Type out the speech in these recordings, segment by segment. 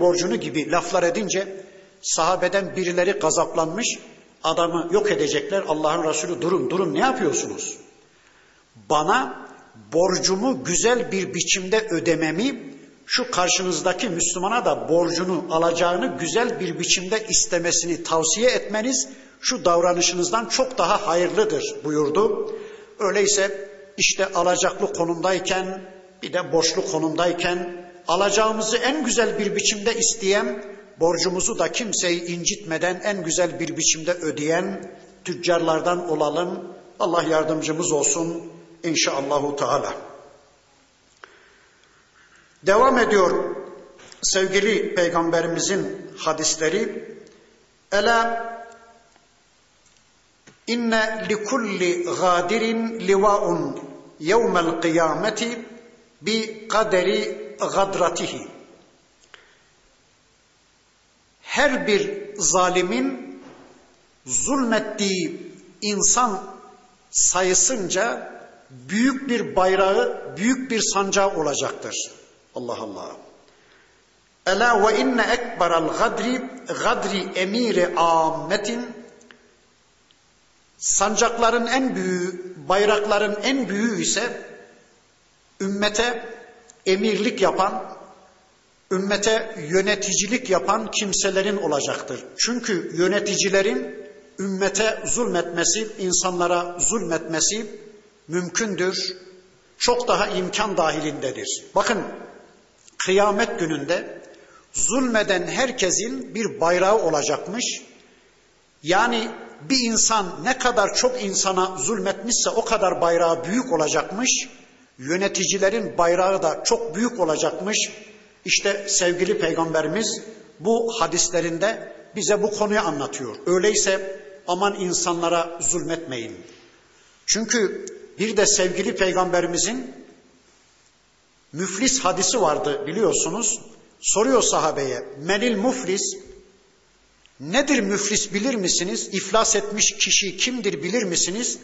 borcunu gibi laflar edince sahabeden birileri gazaplanmış adamı yok edecekler. Allah'ın Resulü durun durun ne yapıyorsunuz? Bana borcumu güzel bir biçimde ödememi şu karşınızdaki Müslümana da borcunu alacağını güzel bir biçimde istemesini tavsiye etmeniz şu davranışınızdan çok daha hayırlıdır buyurdu. Öyleyse işte alacaklı konumdayken bir de borçlu konumdayken alacağımızı en güzel bir biçimde isteyen, borcumuzu da kimseyi incitmeden en güzel bir biçimde ödeyen tüccarlardan olalım. Allah yardımcımız olsun inşallahü teala. Devam ediyor sevgili peygamberimizin hadisleri. Ela inne likulli gadirin livaun yevmel kıyameti bi kaderi gadratihi. Her bir zalimin zulmettiği insan sayısınca büyük bir bayrağı, büyük bir sancağı olacaktır. Allah Allah. Ela ve inne ekberal gadri gadri emiri ammetin sancakların en büyüğü, bayrakların en büyüğü ise ümmete emirlik yapan, ümmete yöneticilik yapan kimselerin olacaktır. Çünkü yöneticilerin ümmete zulmetmesi, insanlara zulmetmesi mümkündür. Çok daha imkan dahilindedir. Bakın kıyamet gününde zulmeden herkesin bir bayrağı olacakmış. Yani bir insan ne kadar çok insana zulmetmişse o kadar bayrağı büyük olacakmış. Yöneticilerin bayrağı da çok büyük olacakmış. İşte sevgili peygamberimiz bu hadislerinde bize bu konuyu anlatıyor. Öyleyse aman insanlara zulmetmeyin. Çünkü bir de sevgili peygamberimizin müflis hadisi vardı biliyorsunuz. Soruyor sahabeye menil muflis nedir müflis bilir misiniz? İflas etmiş kişi kimdir bilir misiniz?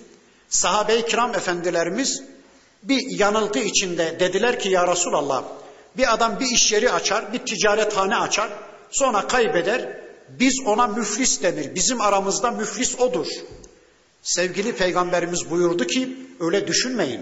Sahabe-i kiram efendilerimiz bir yanılgı içinde dediler ki ya Resulallah bir adam bir iş yeri açar, bir ticarethane açar, sonra kaybeder. Biz ona müflis denir. Bizim aramızda müflis odur. Sevgili peygamberimiz buyurdu ki öyle düşünmeyin.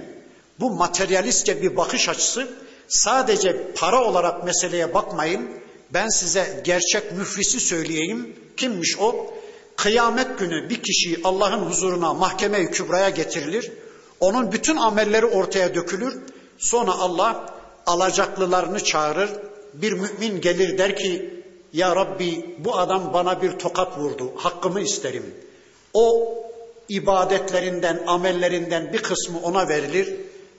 Bu materyalistçe bir bakış açısı. Sadece para olarak meseleye bakmayın. Ben size gerçek müflisi söyleyeyim. Kimmiş o? Kıyamet günü bir kişi Allah'ın huzuruna mahkeme-i kübraya getirilir. Onun bütün amelleri ortaya dökülür. Sonra Allah alacaklılarını çağırır. Bir mümin gelir der ki ya Rabbi bu adam bana bir tokat vurdu. Hakkımı isterim. O ibadetlerinden, amellerinden bir kısmı ona verilir.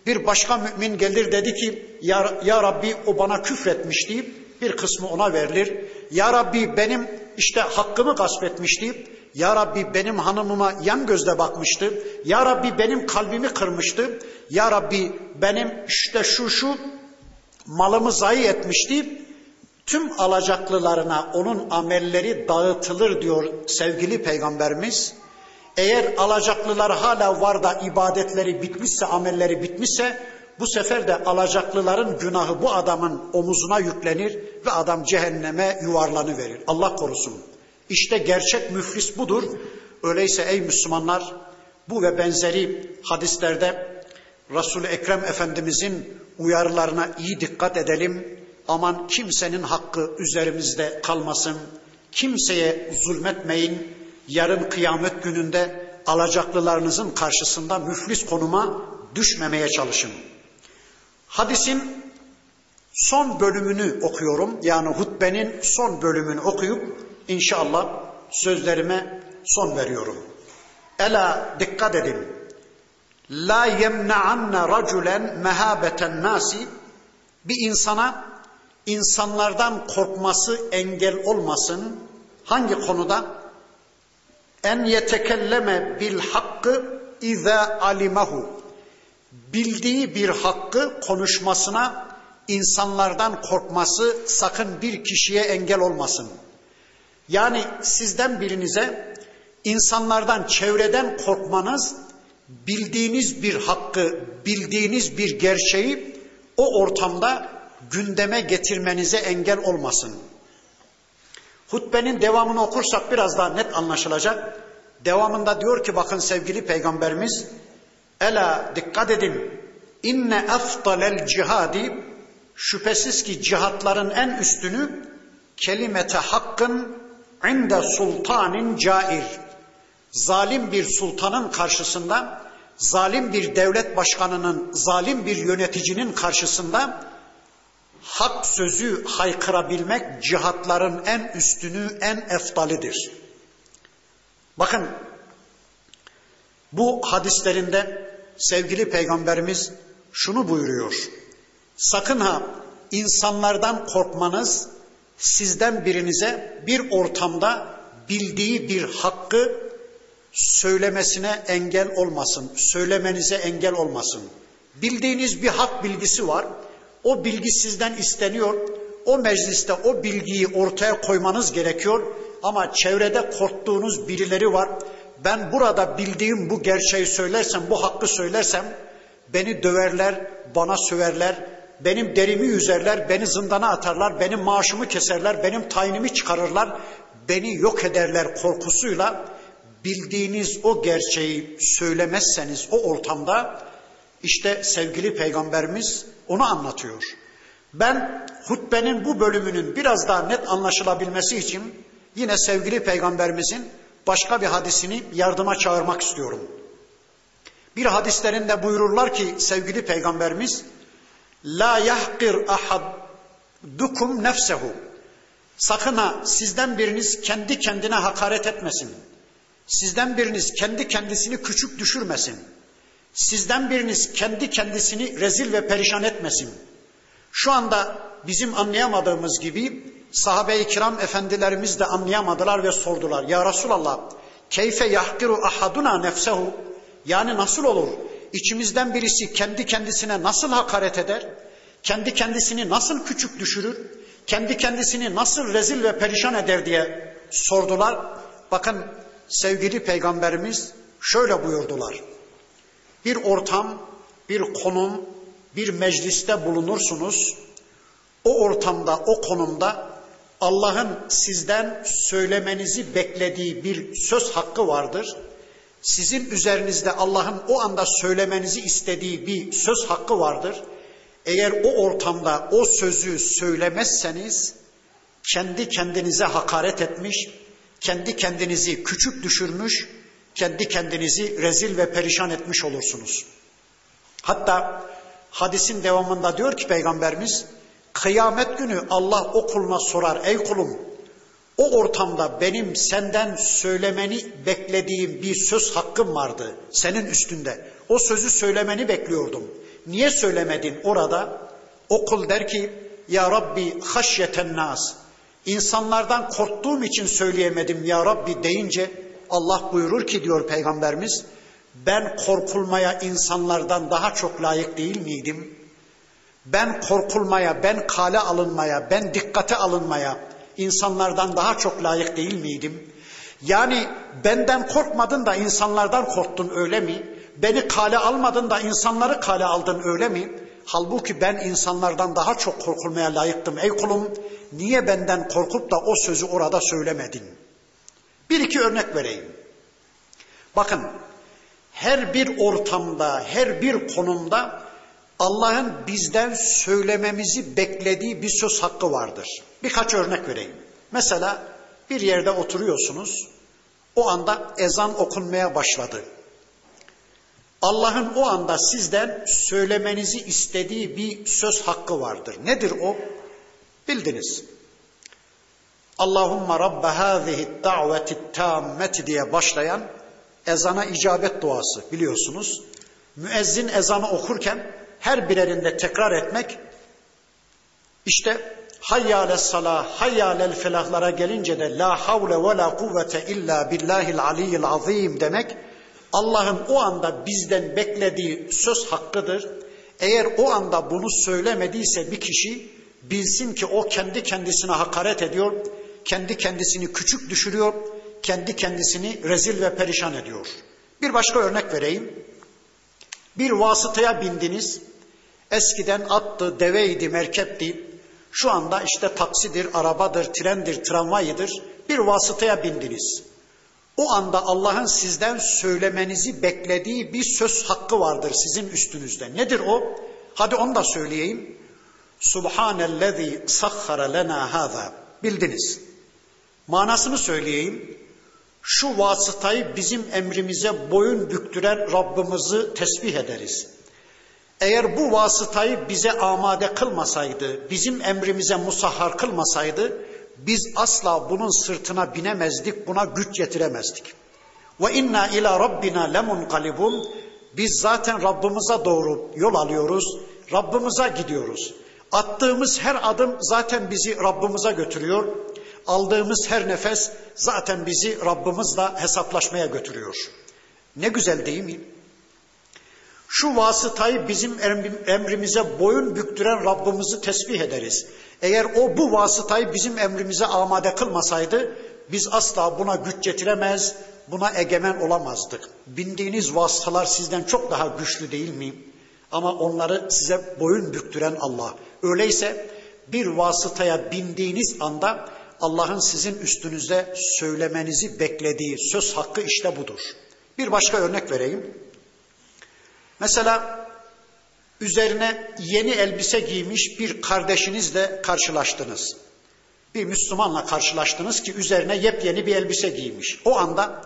Bir başka mümin gelir dedi ki ya, ya Rabbi o bana küfretmiş deyip bir kısmı ona verilir. Ya Rabbi benim işte hakkımı gasp etmiş deyip Ya Rabbi benim hanımıma yan gözle bakmıştı. Ya Rabbi benim kalbimi kırmıştı. Ya Rabbi benim işte şu şu malımı zayi etmiş deyip tüm alacaklılarına onun amelleri dağıtılır diyor sevgili peygamberimiz. Eğer alacaklılar hala var da ibadetleri bitmişse, amelleri bitmişse bu sefer de alacaklıların günahı bu adamın omuzuna yüklenir ve adam cehenneme yuvarlanı verir. Allah korusun. İşte gerçek müflis budur. Öyleyse ey Müslümanlar bu ve benzeri hadislerde Resul-i Ekrem Efendimizin uyarılarına iyi dikkat edelim. Aman kimsenin hakkı üzerimizde kalmasın. Kimseye zulmetmeyin. Yarın kıyamet gününde alacaklılarınızın karşısında müflis konuma düşmemeye çalışın. Hadisin son bölümünü okuyorum. Yani hutbenin son bölümünü okuyup inşallah sözlerime son veriyorum. Ela dikkat edin. La yemna'anna raculen mehabeten nasi bir insana insanlardan korkması engel olmasın. Hangi konuda? En yetekelleme bil hakkı iza alimahu bildiği bir hakkı konuşmasına insanlardan korkması sakın bir kişiye engel olmasın. Yani sizden birinize insanlardan, çevreden korkmanız bildiğiniz bir hakkı, bildiğiniz bir gerçeği o ortamda gündeme getirmenize engel olmasın. Hutbenin devamını okursak biraz daha net anlaşılacak. Devamında diyor ki bakın sevgili peygamberimiz Ela dikkat edin inne eftalel cihadi şüphesiz ki cihatların en üstünü kelimete hakkın inde sultanin cair zalim bir sultanın karşısında zalim bir devlet başkanının zalim bir yöneticinin karşısında hak sözü haykırabilmek cihatların en üstünü en eftalidir. Bakın bu hadislerinde sevgili peygamberimiz şunu buyuruyor. Sakın ha insanlardan korkmanız sizden birinize bir ortamda bildiği bir hakkı söylemesine engel olmasın, söylemenize engel olmasın. Bildiğiniz bir hak bilgisi var. O bilgi sizden isteniyor. O mecliste o bilgiyi ortaya koymanız gerekiyor. Ama çevrede korktuğunuz birileri var. Ben burada bildiğim bu gerçeği söylersem, bu hakkı söylersem beni döverler, bana söverler, benim derimi yüzerler, beni zindana atarlar, benim maaşımı keserler, benim tayinimi çıkarırlar, beni yok ederler korkusuyla bildiğiniz o gerçeği söylemezseniz o ortamda işte sevgili peygamberimiz onu anlatıyor. Ben hutbenin bu bölümünün biraz daha net anlaşılabilmesi için yine sevgili peygamberimizin başka bir hadisini yardıma çağırmak istiyorum. Bir hadislerinde buyururlar ki sevgili peygamberimiz La yahkir ahadukum nefsehu Sakın ha sizden biriniz kendi kendine hakaret etmesin. Sizden biriniz kendi kendisini küçük düşürmesin. Sizden biriniz kendi kendisini rezil ve perişan etmesin. Şu anda bizim anlayamadığımız gibi sahabe-i kiram efendilerimiz de anlayamadılar ve sordular. Ya Resulallah keyfe yahkiru ahaduna nefsehu yani nasıl olur? İçimizden birisi kendi kendisine nasıl hakaret eder? Kendi kendisini nasıl küçük düşürür? Kendi kendisini nasıl rezil ve perişan eder diye sordular. Bakın sevgili peygamberimiz şöyle buyurdular. Bir ortam, bir konum, bir mecliste bulunursunuz. O ortamda, o konumda Allah'ın sizden söylemenizi beklediği bir söz hakkı vardır. Sizin üzerinizde Allah'ın o anda söylemenizi istediği bir söz hakkı vardır. Eğer o ortamda o sözü söylemezseniz kendi kendinize hakaret etmiş, kendi kendinizi küçük düşürmüş, kendi kendinizi rezil ve perişan etmiş olursunuz. Hatta hadisin devamında diyor ki Peygamberimiz, kıyamet günü Allah o kuluna sorar, ey kulum, o ortamda benim senden söylemeni beklediğim bir söz hakkım vardı senin üstünde. O sözü söylemeni bekliyordum. Niye söylemedin orada? O kul der ki, Ya Rabbi haşyeten nas. İnsanlardan korktuğum için söyleyemedim ya Rabbi deyince Allah buyurur ki diyor Peygamberimiz ben korkulmaya insanlardan daha çok layık değil miydim? Ben korkulmaya, ben kale alınmaya, ben dikkate alınmaya insanlardan daha çok layık değil miydim? Yani benden korkmadın da insanlardan korktun öyle mi? Beni kale almadın da insanları kale aldın öyle mi? Halbuki ben insanlardan daha çok korkulmaya layıktım ey kulum. Niye benden korkup da o sözü orada söylemedin? Bir iki örnek vereyim. Bakın her bir ortamda, her bir konumda Allah'ın bizden söylememizi beklediği bir söz hakkı vardır. Birkaç örnek vereyim. Mesela bir yerde oturuyorsunuz. O anda ezan okunmaya başladı. Allah'ın o anda sizden söylemenizi istediği bir söz hakkı vardır. Nedir o? Bildiniz. Allahumma rabbe hâzihi da'veti tammeti diye başlayan ezana icabet duası biliyorsunuz. Müezzin ezanı okurken her birerinde tekrar etmek işte hayyâle salah, hayyâlel felahlara gelince de la havle ve la kuvvete illa billahil aliyyil azim demek Allah'ın o anda bizden beklediği söz hakkıdır. Eğer o anda bunu söylemediyse bir kişi bilsin ki o kendi kendisine hakaret ediyor, kendi kendisini küçük düşürüyor, kendi kendisini rezil ve perişan ediyor. Bir başka örnek vereyim. Bir vasıtaya bindiniz. Eskiden attı, deveydi, merkepti. Şu anda işte taksidir, arabadır, trendir, tramvayıdır bir vasıtaya bindiniz. O anda Allah'ın sizden söylemenizi beklediği bir söz hakkı vardır sizin üstünüzde. Nedir o? Hadi onu da söyleyeyim. Subhanellezi sahhara lena hâzâ. Bildiniz. Manasını söyleyeyim. Şu vasıtayı bizim emrimize boyun büktüren Rabbimizi tesbih ederiz. Eğer bu vasıtayı bize amade kılmasaydı, bizim emrimize musahhar kılmasaydı, biz asla bunun sırtına binemezdik, buna güç getiremezdik. Ve inna ila rabbina lemunqalibun. Biz zaten Rabbimize doğru yol alıyoruz, Rabbimize gidiyoruz. Attığımız her adım zaten bizi Rabbimize götürüyor. Aldığımız her nefes zaten bizi Rabbimizle hesaplaşmaya götürüyor. Ne güzel değil mi? Şu vasıtayı bizim emrimize boyun büktüren Rabbimizi tesbih ederiz. Eğer o bu vasıtayı bizim emrimize amade kılmasaydı biz asla buna güç getiremez, buna egemen olamazdık. Bindiğiniz vasıtalar sizden çok daha güçlü değil mi? Ama onları size boyun büktüren Allah. Öyleyse bir vasıtaya bindiğiniz anda Allah'ın sizin üstünüze söylemenizi beklediği söz hakkı işte budur. Bir başka örnek vereyim. Mesela üzerine yeni elbise giymiş bir kardeşinizle karşılaştınız. Bir Müslümanla karşılaştınız ki üzerine yepyeni bir elbise giymiş. O anda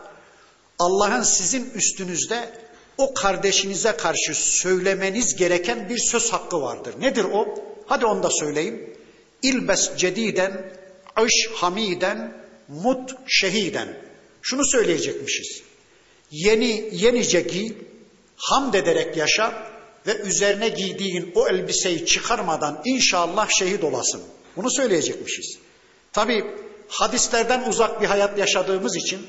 Allah'ın sizin üstünüzde o kardeşinize karşı söylemeniz gereken bir söz hakkı vardır. Nedir o? Hadi onu da söyleyeyim. İlbes cediden, iş hamiden, mut şehiden. Şunu söyleyecekmişiz. Yeni, yenice giy, hamd ederek yaşa ve üzerine giydiğin o elbiseyi çıkarmadan inşallah şehit olasın. Bunu söyleyecekmişiz. Tabi hadislerden uzak bir hayat yaşadığımız için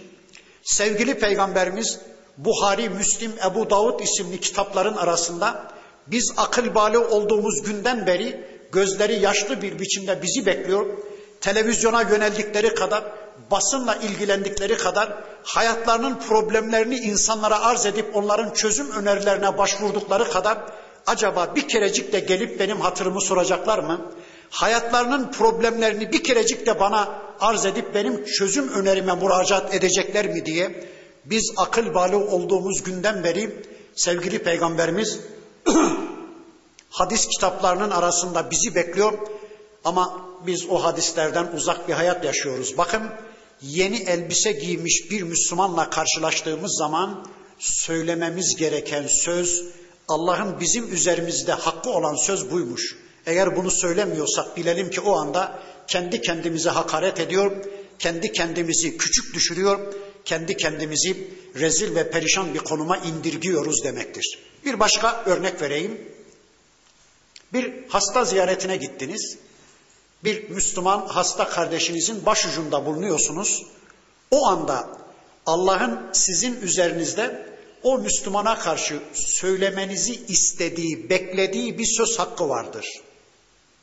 sevgili peygamberimiz Buhari, Müslim, Ebu Davud isimli kitapların arasında biz akıl bali olduğumuz günden beri gözleri yaşlı bir biçimde bizi bekliyor. Televizyona yöneldikleri kadar, basınla ilgilendikleri kadar hayatlarının problemlerini insanlara arz edip onların çözüm önerilerine başvurdukları kadar acaba bir kerecik de gelip benim hatırımı soracaklar mı? Hayatlarının problemlerini bir kerecik de bana arz edip benim çözüm önerime müracaat edecekler mi diye biz akıl balı olduğumuz günden beri sevgili peygamberimiz hadis kitaplarının arasında bizi bekliyor ama biz o hadislerden uzak bir hayat yaşıyoruz. Bakın yeni elbise giymiş bir Müslümanla karşılaştığımız zaman söylememiz gereken söz Allah'ın bizim üzerimizde hakkı olan söz buymuş. Eğer bunu söylemiyorsak bilelim ki o anda kendi kendimize hakaret ediyor, kendi kendimizi küçük düşürüyor, kendi kendimizi rezil ve perişan bir konuma indirgiyoruz demektir. Bir başka örnek vereyim. Bir hasta ziyaretine gittiniz. Bir Müslüman hasta kardeşinizin başucunda bulunuyorsunuz. O anda Allah'ın sizin üzerinizde o Müslümana karşı söylemenizi istediği, beklediği bir söz hakkı vardır.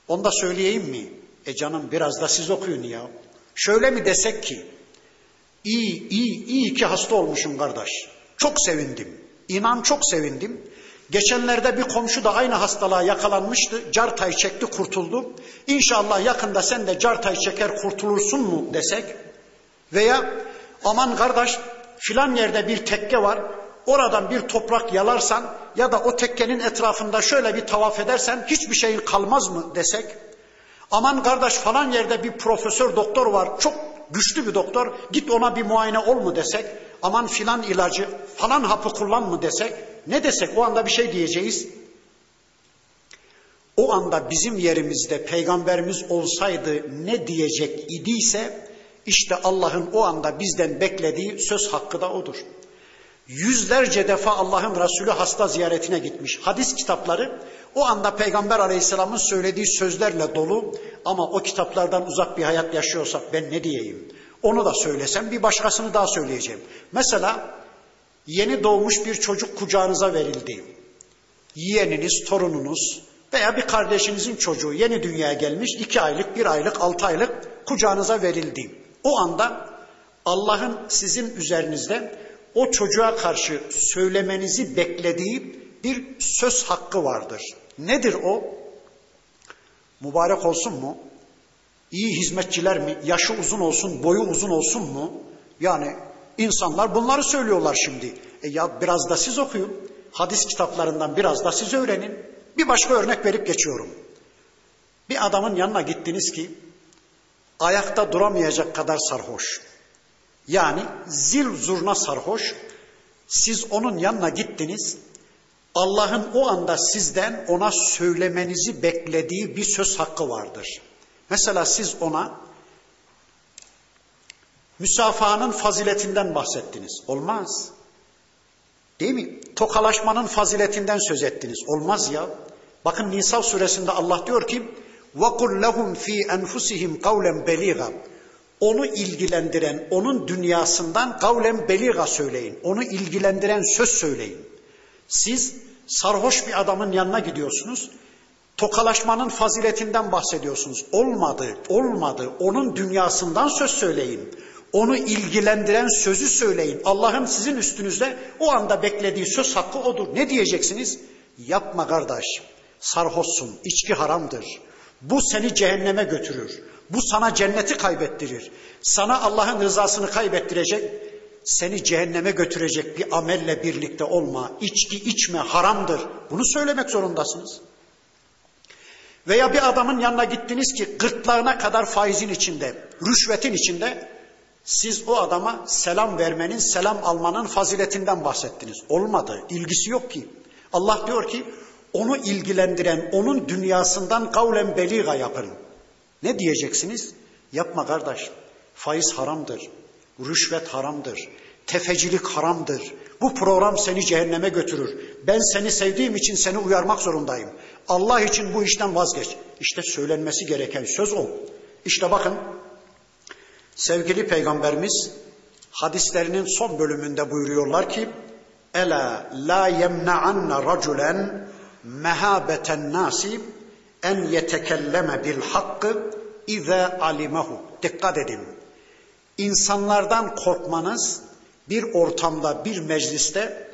Onu da söyleyeyim mi? E canım biraz da siz okuyun ya. Şöyle mi desek ki, iyi, iyi, iyi ki hasta olmuşum kardeş. Çok sevindim. İnan çok sevindim. Geçenlerde bir komşu da aynı hastalığa yakalanmıştı. Cartayı çekti kurtuldu. İnşallah yakında sen de cartayı çeker kurtulursun mu desek. Veya aman kardeş filan yerde bir tekke var. Oradan bir toprak yalarsan ya da o tekkenin etrafında şöyle bir tavaf edersen hiçbir şeyin kalmaz mı desek. Aman kardeş falan yerde bir profesör doktor var. Çok güçlü bir doktor. Git ona bir muayene ol mu desek. Aman filan ilacı falan hapı kullan mı desek. Ne desek o anda bir şey diyeceğiz. O anda bizim yerimizde peygamberimiz olsaydı ne diyecek idiyse işte Allah'ın o anda bizden beklediği söz hakkı da odur. Yüzlerce defa Allah'ın Resulü hasta ziyaretine gitmiş. Hadis kitapları o anda Peygamber Aleyhisselam'ın söylediği sözlerle dolu ama o kitaplardan uzak bir hayat yaşıyorsak ben ne diyeyim? Onu da söylesem bir başkasını daha söyleyeceğim. Mesela yeni doğmuş bir çocuk kucağınıza verildi. Yeğeniniz, torununuz veya bir kardeşinizin çocuğu yeni dünyaya gelmiş iki aylık, bir aylık, altı aylık kucağınıza verildi. O anda Allah'ın sizin üzerinizde o çocuğa karşı söylemenizi beklediği bir söz hakkı vardır. Nedir o? Mübarek olsun mu? iyi hizmetçiler mi? Yaşı uzun olsun, boyu uzun olsun mu? Yani insanlar bunları söylüyorlar şimdi. E ya biraz da siz okuyun. Hadis kitaplarından biraz da siz öğrenin. Bir başka örnek verip geçiyorum. Bir adamın yanına gittiniz ki ayakta duramayacak kadar sarhoş. Yani zil zurna sarhoş. Siz onun yanına gittiniz. Allah'ın o anda sizden ona söylemenizi beklediği bir söz hakkı vardır. Mesela siz ona müsafahanın faziletinden bahsettiniz. Olmaz. Değil mi? Tokalaşmanın faziletinden söz ettiniz. Olmaz ya. Bakın Nisa suresinde Allah diyor ki وَقُلْ لَهُمْ ف۪ي أَنْفُسِهِمْ قَوْلًا بَلِيغًا Onu ilgilendiren, onun dünyasından kavlen beliga söyleyin. Onu ilgilendiren söz söyleyin. Siz sarhoş bir adamın yanına gidiyorsunuz. Tokalaşmanın faziletinden bahsediyorsunuz. Olmadı, olmadı. Onun dünyasından söz söyleyin. Onu ilgilendiren sözü söyleyin. Allah'ın sizin üstünüzde o anda beklediği söz hakkı odur. Ne diyeceksiniz? Yapma kardeş. Sarhoşsun. içki haramdır. Bu seni cehenneme götürür. Bu sana cenneti kaybettirir. Sana Allah'ın rızasını kaybettirecek, seni cehenneme götürecek bir amelle birlikte olma. İçki içme haramdır. Bunu söylemek zorundasınız. Veya bir adamın yanına gittiniz ki gırtlağına kadar faizin içinde, rüşvetin içinde siz o adama selam vermenin, selam almanın faziletinden bahsettiniz. Olmadı, ilgisi yok ki. Allah diyor ki onu ilgilendiren, onun dünyasından kavlen beliga yapın. Ne diyeceksiniz? Yapma kardeş. Faiz haramdır. Rüşvet haramdır. Tefecilik haramdır. Bu program seni cehenneme götürür. Ben seni sevdiğim için seni uyarmak zorundayım. Allah için bu işten vazgeç. İşte söylenmesi gereken söz o. İşte bakın sevgili peygamberimiz hadislerinin son bölümünde buyuruyorlar ki Ela la yemna'anna raculen mehabeten nasi en yetekelleme bil hakkı ize alimehu. Dikkat edin. İnsanlardan korkmanız bir ortamda, bir mecliste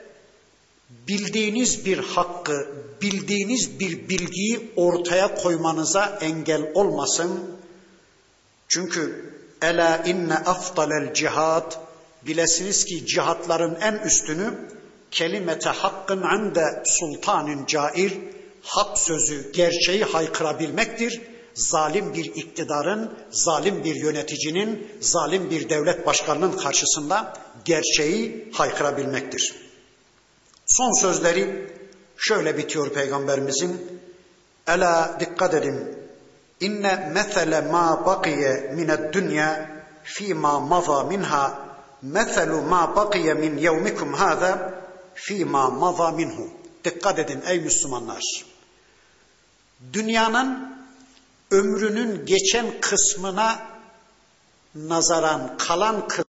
bildiğiniz bir hakkı, bildiğiniz bir bilgiyi ortaya koymanıza engel olmasın. Çünkü ela inne afdalel cihad bilesiniz ki cihatların en üstünü kelimete hakkın ande sultanın cair hak sözü, gerçeği haykırabilmektir. Zalim bir iktidarın, zalim bir yöneticinin, zalim bir devlet başkanının karşısında gerçeği haykırabilmektir. Son sözleri şöyle bitiyor Peygamberimizin. Ela dikkat edin. İnne mesele ma bakiye mined dünya fîmâ maza minha meselu ma bakiye min yevmikum hâzâ fîmâ maza minhu. Dikkat edin ey Müslümanlar. Dünyanın ömrünün geçen kısmına nazaran kalan kısmı